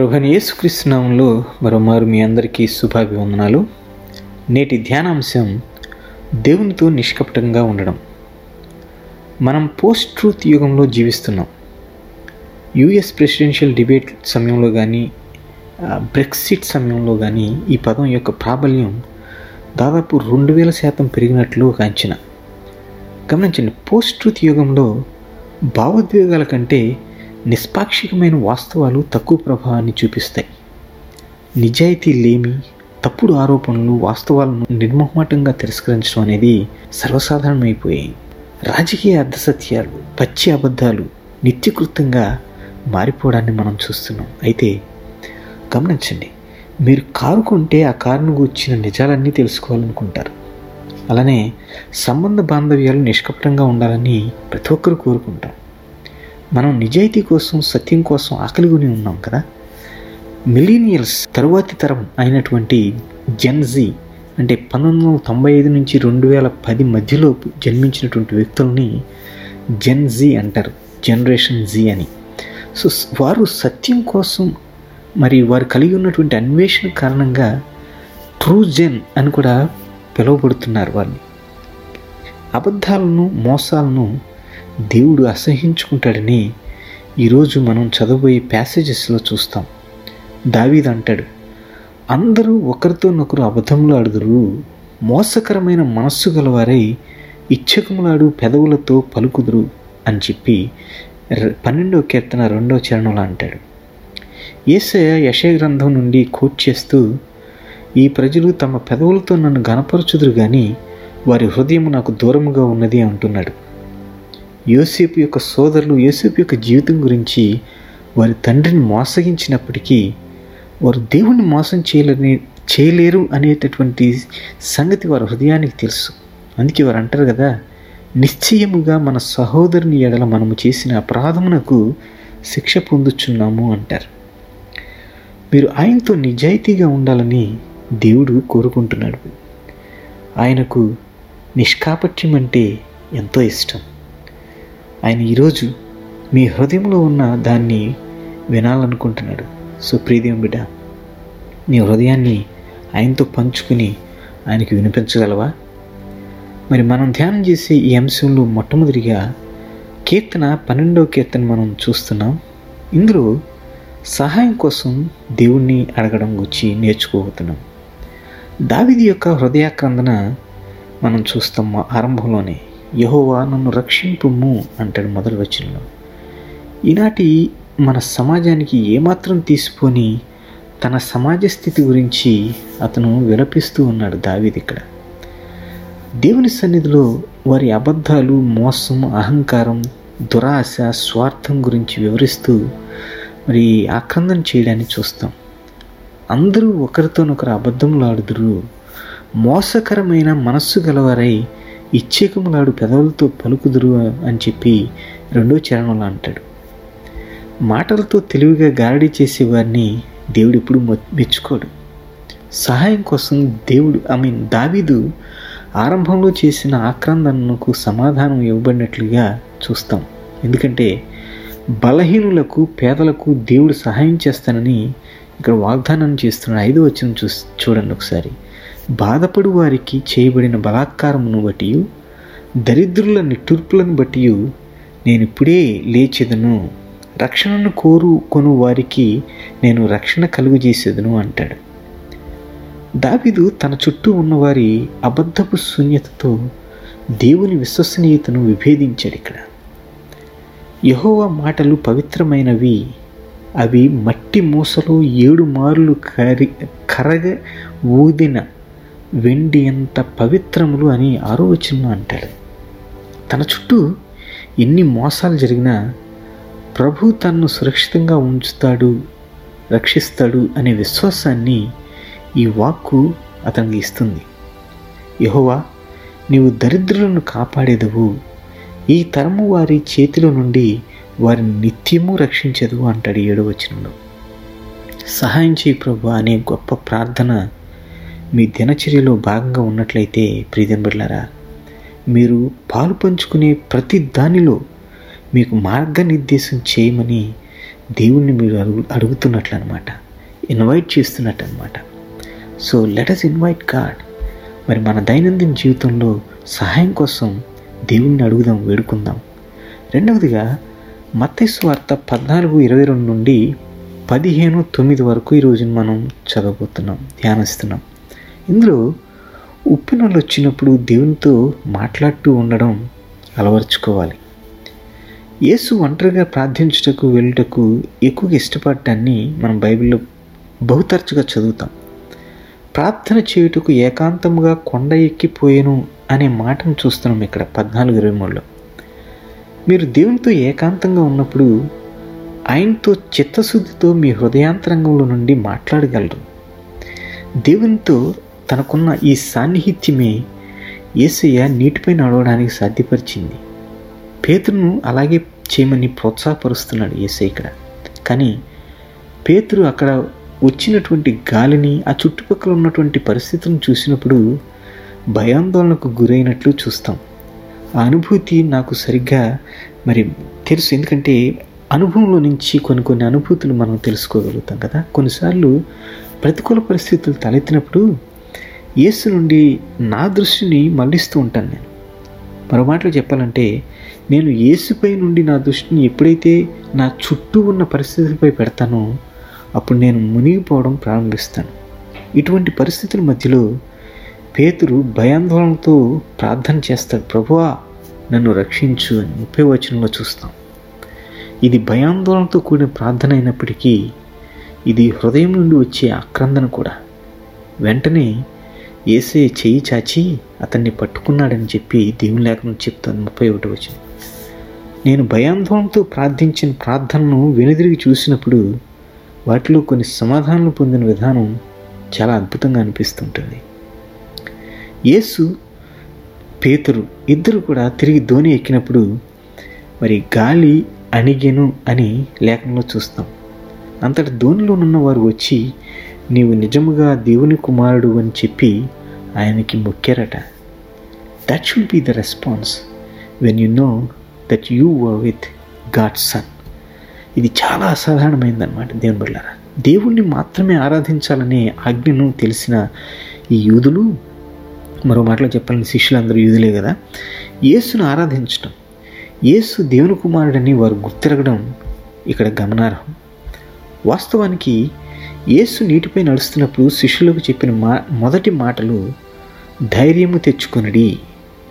ప్రభుని యేసుకృష్ణంలో మరోమారు మీ అందరికీ శుభాభివందనాలు. నేటి ధ్యానాంశం దేవునితో నిష్కపటంగా ఉండడం. మనం పోస్ట్ ట్రూత్ యుగంలో జీవిస్తున్నాం. యుఎస్ ప్రెసిడెన్షియల్ డిబేట్ సమయంలో కానీ బ్రెక్సిట్ సమయంలో కానీ ఈ పదం యొక్క ప్రాబల్యం దాదాపు రెండు వేల శాతం పెరిగినట్లు ఒక అంచనా. గమనించండి పోస్ట్ ట్రూత్ యుగంలో భావోద్వేగాల కంటే నిష్పాక్షికమైన వాస్తవాలు తక్కువ ప్రభావాన్ని చూపిస్తాయి. నిజాయితీ లేమి తప్పుడు ఆరోపణలు వాస్తవాలను నిర్మోహమాటంగా తిరస్కరించడం అనేది సర్వసాధారణమైపోయాయి. రాజకీయ అర్ధసత్యాలు పచ్చి అబద్ధాలు నిత్యకృతంగా మారిపోవడాన్ని మనం చూస్తున్నాం. అయితే గమనించండి మీరు కారు కొంటే ఆ కారును గూర్చిన నిజాలన్నీ తెలుసుకోవాలనుకుంటారు. అలానే సంబంధ బాంధవ్యాలు నిష్కపటంగా ఉండాలని ప్రతి ఒక్కరు కోరుకుంటాం. మనం నిజాయితీ కోసం సత్యం కోసం ఆకలిగొని ఉన్నాం కదా? మిలీనియల్స్ తరువాతి తరం అయినటువంటి జెన్జీ అంటే పంతొమ్మిది వందల తొంభై ఐదు నుంచి రెండు వేల పది మధ్యలో జన్మించినటువంటి వ్యక్తుల్ని జెన్జీ అంటారు. జనరేషన్ జీ అని. సో వారు సత్యం కోసం మరి వారు కలిగి ఉన్నటువంటి అన్వేషణ కారణంగా ట్రూ జెన్ అని కూడా పిలువబడుతున్నారు వారిని. అబద్ధాలను మోసాలను దేవుడు అసహించుకుంటాడని ఈరోజు మనం చదవబోయే ప్యాసేజెస్లో చూస్తాం. దావీద్ అంటాడు అందరూ ఒకరితోనొకరు అబద్ధములు ఆడుదురు. మోసకరమైన మనస్సు గలవారై ఇచ్చకములాడు పెదవులతో పలుకుదురు అని చెప్పి పన్నెండో కీర్తన రెండో చరణంలో అంటాడు. ఏసయ యశయ గ్రంథం నుండి కోట్ చేస్తూ ఈ ప్రజలు తమ పెదవులతో నన్ను గనపరచుదురు కానీ వారి హృదయం నాకు దూరముగా ఉన్నది అంటున్నాడు. యోసేపు యొక్క సోదరులు యోసేపు యొక్క జీవితం గురించి వారి తండ్రిని మోసగించినప్పటికీ వారు దేవుణ్ణి మోసం చేయలేని చేయలేరు అనేటటువంటి సంగతి వారి హృదయానికి తెలుసు. అందుకే వారు అంటారు కదా నిశ్చయముగా మన సహోదరుని ఎడల మనము చేసిన అపరాధమునకు శిక్ష పొందుచున్నాము అంటారు. మీరు ఆయనతో నిజాయితీగా ఉండాలని దేవుడు కోరుకుంటున్నాడు. ఆయనకు నిష్కాపట్యం అంటే ఎంతో ఇష్టం. ఆయన ఈరోజు మీ హృదయంలో ఉన్న దాన్ని వినాలనుకుంటున్నాడు. సో బిడ్డ నీ హృదయాన్ని ఆయనతో పంచుకుని ఆయనకి వినిపించగలవా? మరి మనం ధ్యానం చేసే ఈ అంశంలో మొట్టమొదటిగా కీర్తన పన్నెండవ కీర్తన మనం చూస్తున్నాం. ఇందులో సహాయం కోసం దేవుణ్ణి అడగడం గురించి నేర్చుకోబోతున్నాం. దావిది యొక్క హృదయాక్రందన మనం చూస్తాం ఆరంభంలోనే. యహోవా నన్ను రక్షింపుము అంటాడు మొదలు వచనంలో. ఈనాటి మన సమాజానికి ఏమాత్రం తీసుకొని తన సమాజ స్థితి గురించి అతను విలపిస్తూ ఉన్నాడు దావీది ఇక్కడ. దేవుని సన్నిధిలో వారి అబద్ధాలు మోసం అహంకారం దురాశ స్వార్థం గురించి వివరిస్తూ మరి ఆక్రందన చేయడాన్ని చూస్తాం. అందరూ ఒకరితోనొకరు అబద్ధంలాడుదురు ఆడుదురు మోసకరమైన మనస్సు గలవారై ఇచ్చేకములాడు పెదవులతో పలుకుదురు అని చెప్పి రెండో చరణంలో అంటాడు. మాటలతో తెలివిగా గారడీ చేసే వారిని దేవుడు ఎప్పుడు మెచ్చుకోడు. సహాయం కోసం దేవుడు ఐ మీన్ దావీదు ఆరంభంలో చేసిన ఆక్రందనకు సమాధానం ఇవ్వబడినట్లుగా చూస్తాం. ఎందుకంటే బలహీనులకు పేదలకు దేవుడు సహాయం చేస్తానని ఇక్కడ వాగ్దానం చేస్తున్న ఐదో వచ్చిన చూ చూడండి ఒకసారి. బాధపడు వారికి చేయబడిన బలాత్కారమును బట్టి దరిద్రుల నిట్టూర్పులను బట్టి నేను ఇప్పుడే లేచెదను. రక్షణను కోరుకొను వారికి నేను రక్షణ కలుగు చేసేదను అంటాడు. దావిదు తన చుట్టూ ఉన్నవారి అబద్ధపు శూన్యతతో దేవుని విశ్వసనీయతను విభేదించాడు ఇక్కడ. యహోవా మాటలు పవిత్రమైనవి అవి మట్టి మూసలో ఏడు మార్లు కరి కరగ ఊదిన వెండి ఎంత పవిత్రములు అని ఆరో వచనంలో అంటాడు. తన చుట్టూ ఎన్ని మోసాలు జరిగినా ప్రభు తన్ను సురక్షితంగా ఉంచుతాడు రక్షిస్తాడు అనే విశ్వాసాన్ని ఈ వాక్కు అతనికి ఇస్తుంది. యహోవా నీవు దరిద్రులను కాపాడేదవు. ఈ తరము వారి చేతిలో నుండి వారిని నిత్యము రక్షించదు అంటాడు ఏడవచనంలో. సహాయం చేయి ప్రభు అనే గొప్ప ప్రార్థన మీ దినచర్యలో భాగంగా ఉన్నట్లయితే ప్రియదంబర్లారా మీరు పాలు పంచుకునే ప్రతి దానిలో మీకు మార్గనిర్దేశం చేయమని దేవుణ్ణి మీరు అడుగు అడుగుతున్నట్లు అనమాట ఇన్వైట్ చేస్తున్నట్టు అనమాట so let us invite god మరి మన దైనందిన జీవితంలో సహాయం కోసం దేవుణ్ణి అడుగుదాం వేడుకుందాం. రెండవదిగా మత్స్సు వార్త పద్నాలుగు ఇరవై రెండు నుండి పదిహేను తొమ్మిది వరకు ఈరోజు మనం చదవబోతున్నాం ధ్యానిస్తున్నాం. ఇందులో ఉప్పినలు వచ్చినప్పుడు దేవునితో మాట్లాడుతూ ఉండడం అలవర్చుకోవాలి. యేసు ఒంటరిగా ప్రార్థించుటకు వెళ్ళుటకు ఎక్కువగా ఇష్టపడటాన్ని మనం బైబిల్లో బహుతరచుగా చదువుతాం. ప్రార్థన చేయుటకు ఏకాంతముగా కొండ ఎక్కిపోయేను అనే మాటను చూస్తున్నాం ఇక్కడ పద్నాలుగు ఇరవై మూడులో. మీరు దేవునితో ఏకాంతంగా ఉన్నప్పుడు ఆయనతో చిత్తశుద్ధితో మీ హృదయాంతరంగంలో నుండి మాట్లాడగలరు. దేవునితో తనకున్న ఈ సాన్నిహిత్యమే ఏసయ్య నీటిపై నడవడానికి సాధ్యపరిచింది. పేతురును అలాగే చేయమని ప్రోత్సాహపరుస్తున్నాడు ఏసై ఇక్కడ. కానీ పేతురు అక్కడ వచ్చినటువంటి గాలిని ఆ చుట్టుపక్కల ఉన్నటువంటి పరిస్థితులను చూసినప్పుడు భయాందోళనకు గురైనట్లు చూస్తాం. ఆ అనుభూతి నాకు సరిగ్గా మరి తెలుసు. ఎందుకంటే అనుభవంలో నుంచి కొన్ని కొన్ని అనుభూతులు మనం తెలుసుకోగలుగుతాం కదా. కొన్నిసార్లు ప్రతికూల పరిస్థితులు తలెత్తినప్పుడు యేసు నుండి నా దృష్టిని మళ్ళిస్తూ ఉంటాను నేను. మరో మాటలు చెప్పాలంటే నేను యేసుపై నుండి నా దృష్టిని ఎప్పుడైతే నా చుట్టూ ఉన్న పరిస్థితులపై పెడతానో అప్పుడు నేను మునిగిపోవడం ప్రారంభిస్తాను. ఇటువంటి పరిస్థితుల మధ్యలో పేతురు భయాందోళనతో ప్రార్థన చేస్తాడు. ప్రభువా నన్ను రక్షించు అని ముప్పై వచనంలో చూస్తాం. ఇది భయాందోళనతో కూడిన ప్రార్థన అయినప్పటికీ ఇది హృదయం నుండి వచ్చే ఆక్రందన కూడా. వెంటనే ఏసే చేయి చాచి అతన్ని పట్టుకున్నాడని చెప్పి దేవుని లేఖనం చెప్తాను ముప్పై ఒకటి వచ్చిన నేను భయాందోళనతో ప్రార్థించిన ప్రార్థనను వెనుదిరిగి చూసినప్పుడు వాటిలో కొన్ని సమాధానాలు పొందిన విధానం చాలా అద్భుతంగా అనిపిస్తుంటుంది. యేసు పేతురు ఇద్దరు కూడా తిరిగి ధోని ఎక్కినప్పుడు మరి గాలి అణిగెను అని లేఖనంలో చూస్తాం. అంతటి ధోనిలో ఉన్న వారు వచ్చి నీవు నిజముగా దేవుని కుమారుడు అని చెప్పి ఆయనకి మొక్కారట. That should be the response when you know that you were with God son ఇది చాలా అసాధారణమైందన్నమాట దేవుని బిళ్ళారా దేవుణ్ణి మాత్రమే ఆరాధించాలనే ఆజ్ఞను తెలిసిన ఈ యూదులు మరో మాటలో చెప్పాలని శిష్యులందరూ యూదులే కదా యేసును ఆరాధించడం యేసు దేవుని కుమారుడని వారు గుర్తిరగడం ఇక్కడ గమనార్హం. వాస్తవానికి యేసు నీటిపై నడుస్తున్నప్పుడు శిష్యులకు చెప్పిన మా మొదటి మాటలు ధైర్యము తెచ్చుకొనిడి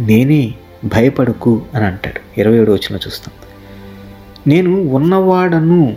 నేనే భయపడకు అని అంటాడు. ఇరవై ఏడు వచ్చిన చూస్తాం. నేను ఉన్నవాడను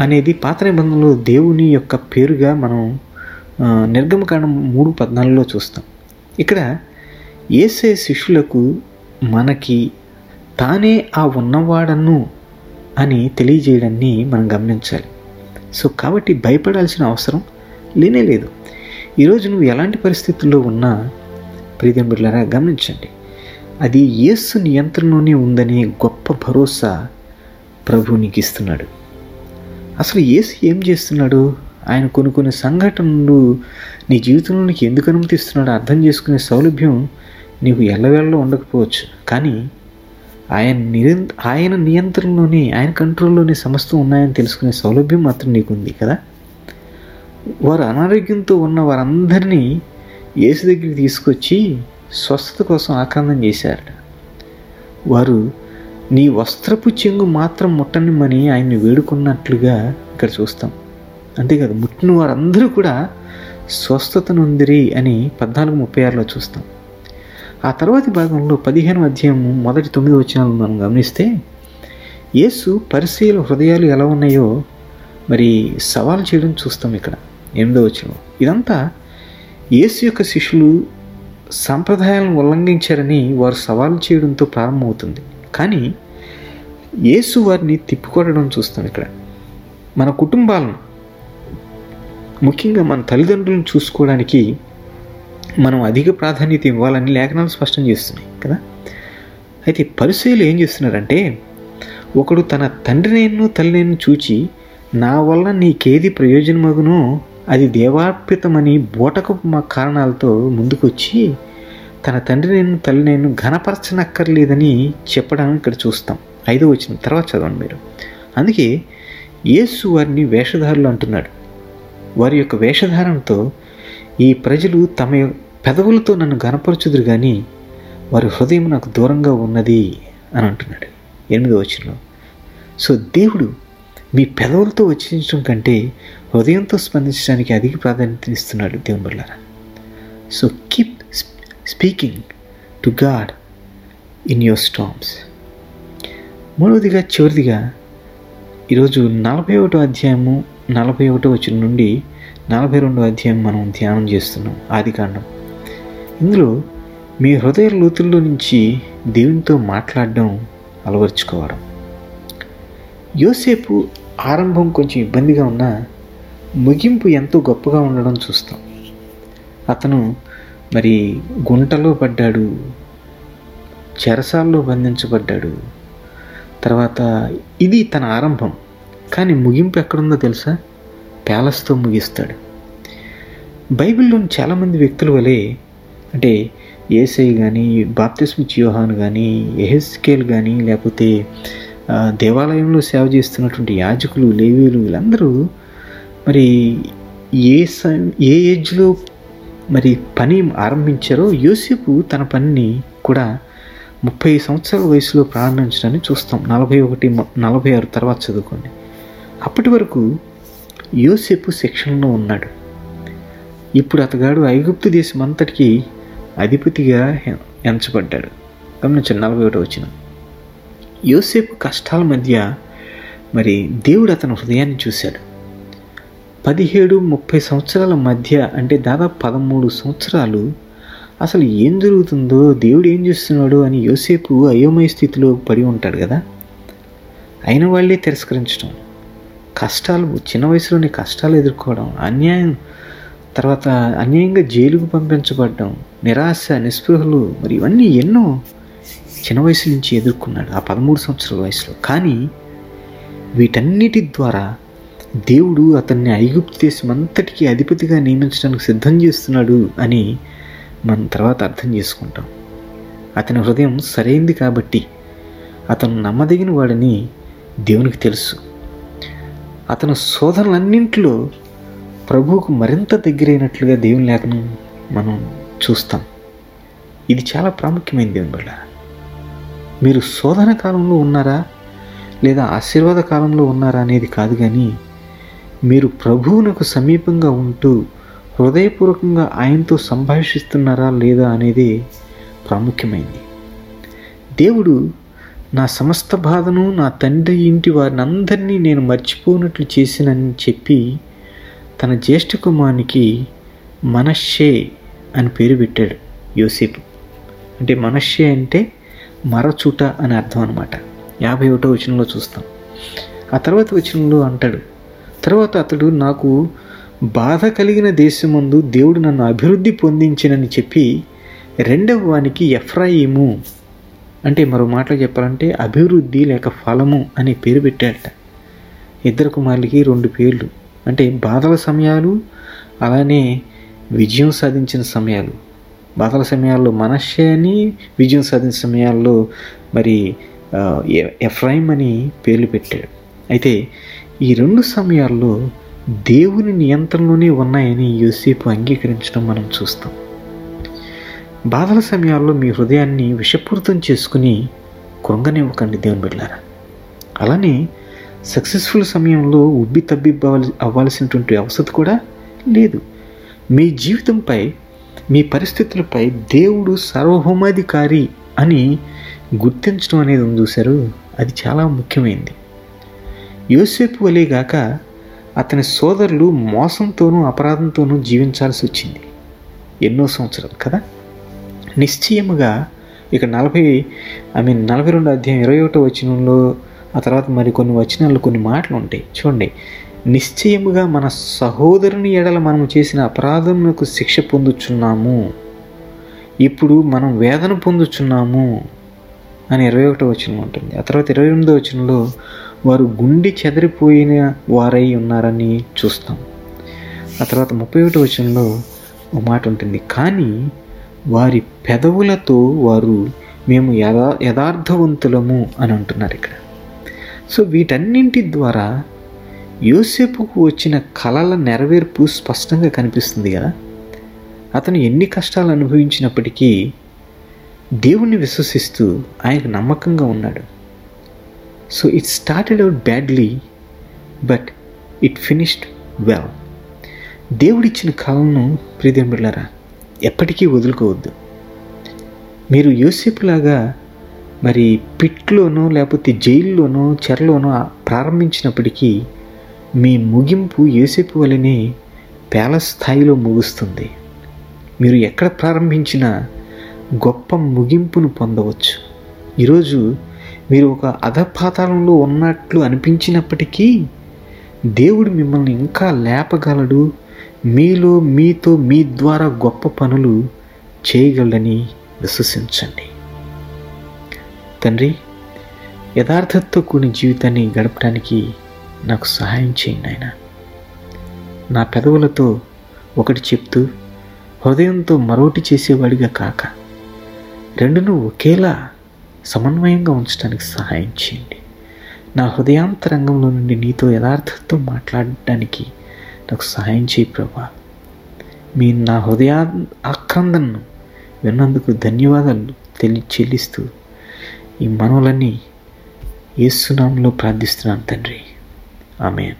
అనేది పాత నిబంధనలో దేవుని యొక్క పేరుగా మనం నిర్గమకాండం మూడు పద్నాలుగులో చూస్తాం. ఇక్కడ ఏసే శిష్యులకు మనకి తానే ఆ ఉన్నవాడను అని తెలియజేయడాన్ని మనం గమనించాలి. సో కాబట్టి భయపడాల్సిన అవసరం లేనే లేదు. ఈరోజు నువ్వు ఎలాంటి పరిస్థితుల్లో ఉన్నా ప్రీతం బిడ్డలారా గమనించండి. అది యేసు నియంత్రణలోనే ఉందనే గొప్ప భరోసా ప్రభు నీకు ఇస్తున్నాడు. అసలు యేసు ఏం చేస్తున్నాడు? ఆయన కొన్ని కొన్ని సంఘటనలు నీ జీవితంలో నీకు ఎందుకు అనుమతిస్తున్నాడో అర్థం చేసుకునే సౌలభ్యం నీకు ఎల్లవేళలో ఉండకపోవచ్చు. కానీ ఆయన నిరం ఆయన నియంత్రణలోనే ఆయన కంట్రోల్లోనే సమస్తం ఉన్నాయని తెలుసుకునే సౌలభ్యం మాత్రం నీకుంది కదా? వారు అనారోగ్యంతో ఉన్న వారందరినీ యేసు దగ్గరికి తీసుకొచ్చి స్వస్థత కోసం ఆక్రందం చేశారట. వారు నీ వస్త్రపు చెంగు మాత్రం ముట్టనిమ్మని ఆయన్ని వేడుకున్నట్లుగా ఇక్కడ చూస్తాం. అంతేకాదు ముట్టిన వారందరూ కూడా స్వస్థత నొందిరి అని పద్నాలుగు ముప్పై ఆరులో చూస్తాం. ఆ తర్వాతి భాగంలో పదిహేను అధ్యాయము మొదటి తొమ్మిది వచనాలను మనం గమనిస్తే యేసు పరిశీల హృదయాలు ఎలా ఉన్నాయో మరి సవాల్ చేయడం చూస్తాం ఇక్కడ ఎనిమిదో వచనం ఇదంతా యేసు యొక్క శిష్యులు సాంప్రదాయాలను ఉల్లంఘించారని వారు సవాల్ చేయడంతో ప్రారంభమవుతుంది. కానీ యేసు వారిని తిప్పికొట్టడం చూస్తాం ఇక్కడ. మన కుటుంబాలను ముఖ్యంగా మన తల్లిదండ్రులను చూసుకోవడానికి మనం అధిక ప్రాధాన్యత ఇవ్వాలని లేఖనాలు స్పష్టం చేస్తున్నాయి కదా? అయితే పరిశీలు ఏం చేస్తున్నారంటే ఒకడు తన తండ్రినేను తల్లినేను చూచి నా వల్ల నీకేది ప్రయోజనమగునో అది దేవార్పితమని బోటకు మా కారణాలతో ముందుకొచ్చి తన తండ్రి నేను తల్లి నేను ఘనపరచనక్కర్లేదని చెప్పడానికి ఇక్కడ చూస్తాం. ఐదో వచ్చిన తర్వాత చదవండి మీరు. అందుకే యేసు వారిని వేషధారులు అంటున్నాడు. వారి యొక్క వేషధారణతో ఈ ప్రజలు తమ పెదవులతో నన్ను గనపరచుదురు కానీ వారి హృదయం నాకు దూరంగా ఉన్నది అని అంటున్నాడు. ఎనిమిదో వచనంలో సో దేవుడు మీ పెదవులతో వచ్చించడం కంటే హృదయంతో స్పందించడానికి అధిక ప్రాధాన్యత ఇస్తున్నాడు దేవుని బిళ్ళారా so keep speaking to God in your storms. మూడవదిగా చివరిదిగా ఈరోజు నలభై ఒకటో అధ్యాయము నలభై ఒకటో వచ్చిన నుండి నలభై రెండో అధ్యాయం మనం ధ్యానం చేస్తున్నాం. ఆదికాండం ఇందులో మీ హృదయ లోతుల్లో నుంచి దేవునితో మాట్లాడడం అలవర్చుకోవడం. యోసేపు ఆరంభం కొంచెం ఇబ్బందిగా ఉన్నా ముగింపు ఎంతో గొప్పగా ఉండడం చూస్తాం. అతను మరి గుంటలో పడ్డాడు చెరసాల్లో బంధించబడ్డాడు. తర్వాత ఇది తన ఆరంభం. కానీ ముగింపు ఎక్కడుందో తెలుసా? ప్యాలెస్తో ముగిస్తాడు. బైబిల్లోని చాలామంది వ్యక్తుల వలె అంటే ఏసై కానీ బాప్తిస్మిచ్ యోహాన్ కానీ ఎహెస్కేల్ కానీ లేకపోతే దేవాలయంలో సేవ చేస్తున్నటువంటి యాజకులు లేవీలు వీళ్ళందరూ మరి ఏ స ఏ ఏజ్లో మరి పని ఆరంభించారో యోసేపు తన పనిని కూడా ముప్పై సంవత్సరాల వయసులో ప్రారంభించడాన్ని చూస్తాం. నలభై ఒకటి నలభై ఆరు తర్వాత చదువుకోండి. అప్పటి వరకు యోసేపు శిక్షణలో ఉన్నాడు. ఇప్పుడు అతగాడు ఐగుప్తు దేశం అంతటికి అధిపతిగా ఎంచబడ్డాడు. గమనించిన నలభై ఒకటి వచ్చిన యోసేపు కష్టాల మధ్య మరి దేవుడు అతని హృదయాన్ని చూశాడు. పదిహేడు ముప్పై సంవత్సరాల మధ్య అంటే దాదాపు పదమూడు సంవత్సరాలు అసలు ఏం జరుగుతుందో దేవుడు ఏం చేస్తున్నాడు అని యోసేపు అయోమయ స్థితిలో పడి ఉంటాడు కదా. అయిన వాళ్ళే తిరస్కరించడం. కష్టాలు చిన్న వయసులోనే కష్టాలు ఎదుర్కోవడం అన్యాయం తర్వాత అన్యాయంగా జైలుకు పంపించబడడం నిరాశ నిస్పృహలు మరి ఇవన్నీ ఎన్నో చిన్న వయసు నుంచి ఎదుర్కొన్నాడు ఆ పదమూడు సంవత్సరాల వయసులో. కానీ వీటన్నిటి ద్వారా దేవుడు అతన్ని ఐగుప్తు దేశం అంతటికీ అధిపతిగా నియమించడానికి సిద్ధం చేస్తున్నాడు అని మనం తర్వాత అర్థం చేసుకుంటాం. అతని హృదయం సరైంది కాబట్టి అతను నమ్మదగిన వాడని దేవునికి తెలుసు. అతను శోధనలన్నింటిలో ప్రభువుకు మరింత దగ్గరైనట్లుగా దేవుని లేఖనం మనం చూస్తాం. ఇది చాలా ప్రాముఖ్యమైన దేవుని బిడ్డ. మీరు శోధన కాలంలో ఉన్నారా? లేదా ఆశీర్వాద కాలంలో ఉన్నారా అనేది కాదు కానీ మీరు ప్రభువునకు సమీపంగా ఉంటూ హృదయపూర్వకంగా ఆయనతో సంభాషిస్తున్నారా లేదా అనేది ప్రాముఖ్యమైంది దేవుడు నా సమస్త బాధను నా తండ్రి ఇంటి వారిని అందరినీ నేను మర్చిపోనట్లు చేసినని చెప్పి తన జ్యేష్ఠ కుమారునికి మనషే అని పేరు పెట్టాడు యోసేపు. అంటే మనషే అంటే మరచుట అని అర్థం అనమాట యాభై ఒకటో వచనంలో చూస్తాం. ఆ తర్వాత వచనంలో అంటాడు తర్వాత అతడు నాకు బాధ కలిగిన దేశమందు దేవుడు నన్ను అభివృద్ధి పొందించినని చెప్పి రెండవ వానికి ఎఫ్రాయిము అంటే మరో మాటలో చెప్పాలంటే అభివృద్ధి లేక ఫలము అనే పేరు పెట్టాడట ఇద్దరు కుమారులకి రెండు పేర్లు. అంటే బాధల సమయాలు అలానే విజయం సాధించిన సమయాలు. బాధల సమయాల్లో మనషే అని విజయం సాధించిన సమయాల్లో మరి ఆ, ఎ- అని పేర్లు పెట్టాడు. అయితే ఈ రెండు సమయాల్లో దేవుని నియంత్రణలోనే ఉన్నాయని యోసేపు అంగీకరించడం మనం చూస్తాం. బాధల సమయాల్లో మీ హృదయాన్ని విషపూరితం చేసుకుని కృంగనివ్వకండి దేవుని బిడ్డారా. అలానే సక్సెస్ఫుల్ సమయంలో ఉబ్బి తబ్బి అవ్వాల్సినటువంటి అవసరం కూడా లేదు. మీ జీవితంపై మీ పరిస్థితులపై దేవుడు సార్వభౌమాధికారి అని గుర్తించడం అనేది ఉంది చూశారు. అది చాలా ముఖ్యమైనది యోసేపు వలేగాక అతని సోదరులు మోసంతోనూ అపరాధంతోనూ జీవించాల్సి వచ్చింది. ఎన్నో సంవత్సరాలు కదా? నిశ్చయముగా ఇక నలభై ఐ మీన్ నలభై రెండు అధ్యాయం ఇరవై ఒకటో వచనంలో ఆ తర్వాత మరి కొన్ని వచనాల్లో కొన్ని మాటలు ఉంటాయి. చూడండి. నిశ్చయముగా మన సహోదరుని ఎడల మనం చేసిన అపరాధములకు శిక్ష పొందుచున్నాము. ఇప్పుడు మనం వేదన పొందుచున్నాము అని ఇరవై ఒకటో వచనం ఉంటుంది. ఆ తర్వాత ఇరవై ఎనిమిదో వచనంలో వారు గుండె చెదిరిపోయిన వారై ఉన్నారని చూస్తాం. ఆ తర్వాత ముప్పై ఒకటో వచనంలో ఒక మాట ఉంటుంది. కానీ వారి పెదవులతో వారు మేము యథా యథార్థవంతులము అని అంటున్నారు ఇక్కడ. సో వీటన్నింటి ద్వారా యోసేపుకు వచ్చిన కళల నెరవేర్పు స్పష్టంగా కనిపిస్తుంది కదా. అతను ఎన్ని కష్టాలు అనుభవించినప్పటికీ దేవుణ్ణి విశ్వసిస్తూ ఆయనకు నమ్మకంగా ఉన్నాడు. So it started out badly but it finished well దేవుడిచ్చిన కళను ప్రియదేవులారా ఎప్పటికీ వదులుకోవద్దు. మీరు యోసేపులాగా మరి పిట్లోనో లేకపోతే జైల్లోనో చెరలోనో ప్రారంభించినప్పటికీ మీ ముగింపు యూసెఫ్ వలనే పేల స్థాయిలో ముగుస్తుంది. మీరు ఎక్కడ ప్రారంభించినా గొప్ప ముగింపును పొందవచ్చు. ఈరోజు మీరు ఒక అధపాతాళంలో ఉన్నట్లు అనిపించినప్పటికీ దేవుడు మిమ్మల్ని ఇంకా లేపగలడు మీలో మీతో మీ ద్వారా గొప్ప పనులు చేయగలని విశ్వసించండి. తండ్రి యథార్థతతో కూడిన జీవితాన్ని గడపడానికి నాకు సహాయం చేయండి ఆయన నా పెదవులతో ఒకటి చెప్తూ హృదయంతో మరొకటి చేసేవాడిగా కాక రెండును ఒకేలా సమన్వయంగా ఉంచడానికి సహాయం చేయండి. నా హృదయాంతరంగంలో నుండి నీతో యథార్థతతో మాట్లాడడానికి నాకు సహాయం చేయి ప్రభా. మీ నా హృదయా ఆక్రందనను విన్నందుకు ధన్యవాదాలు తెలి చెల్లిస్తూ ఈ మనవులన్నీ ఏసునాంలో ప్రార్థిస్తున్నాను తండ్రి. ఆమె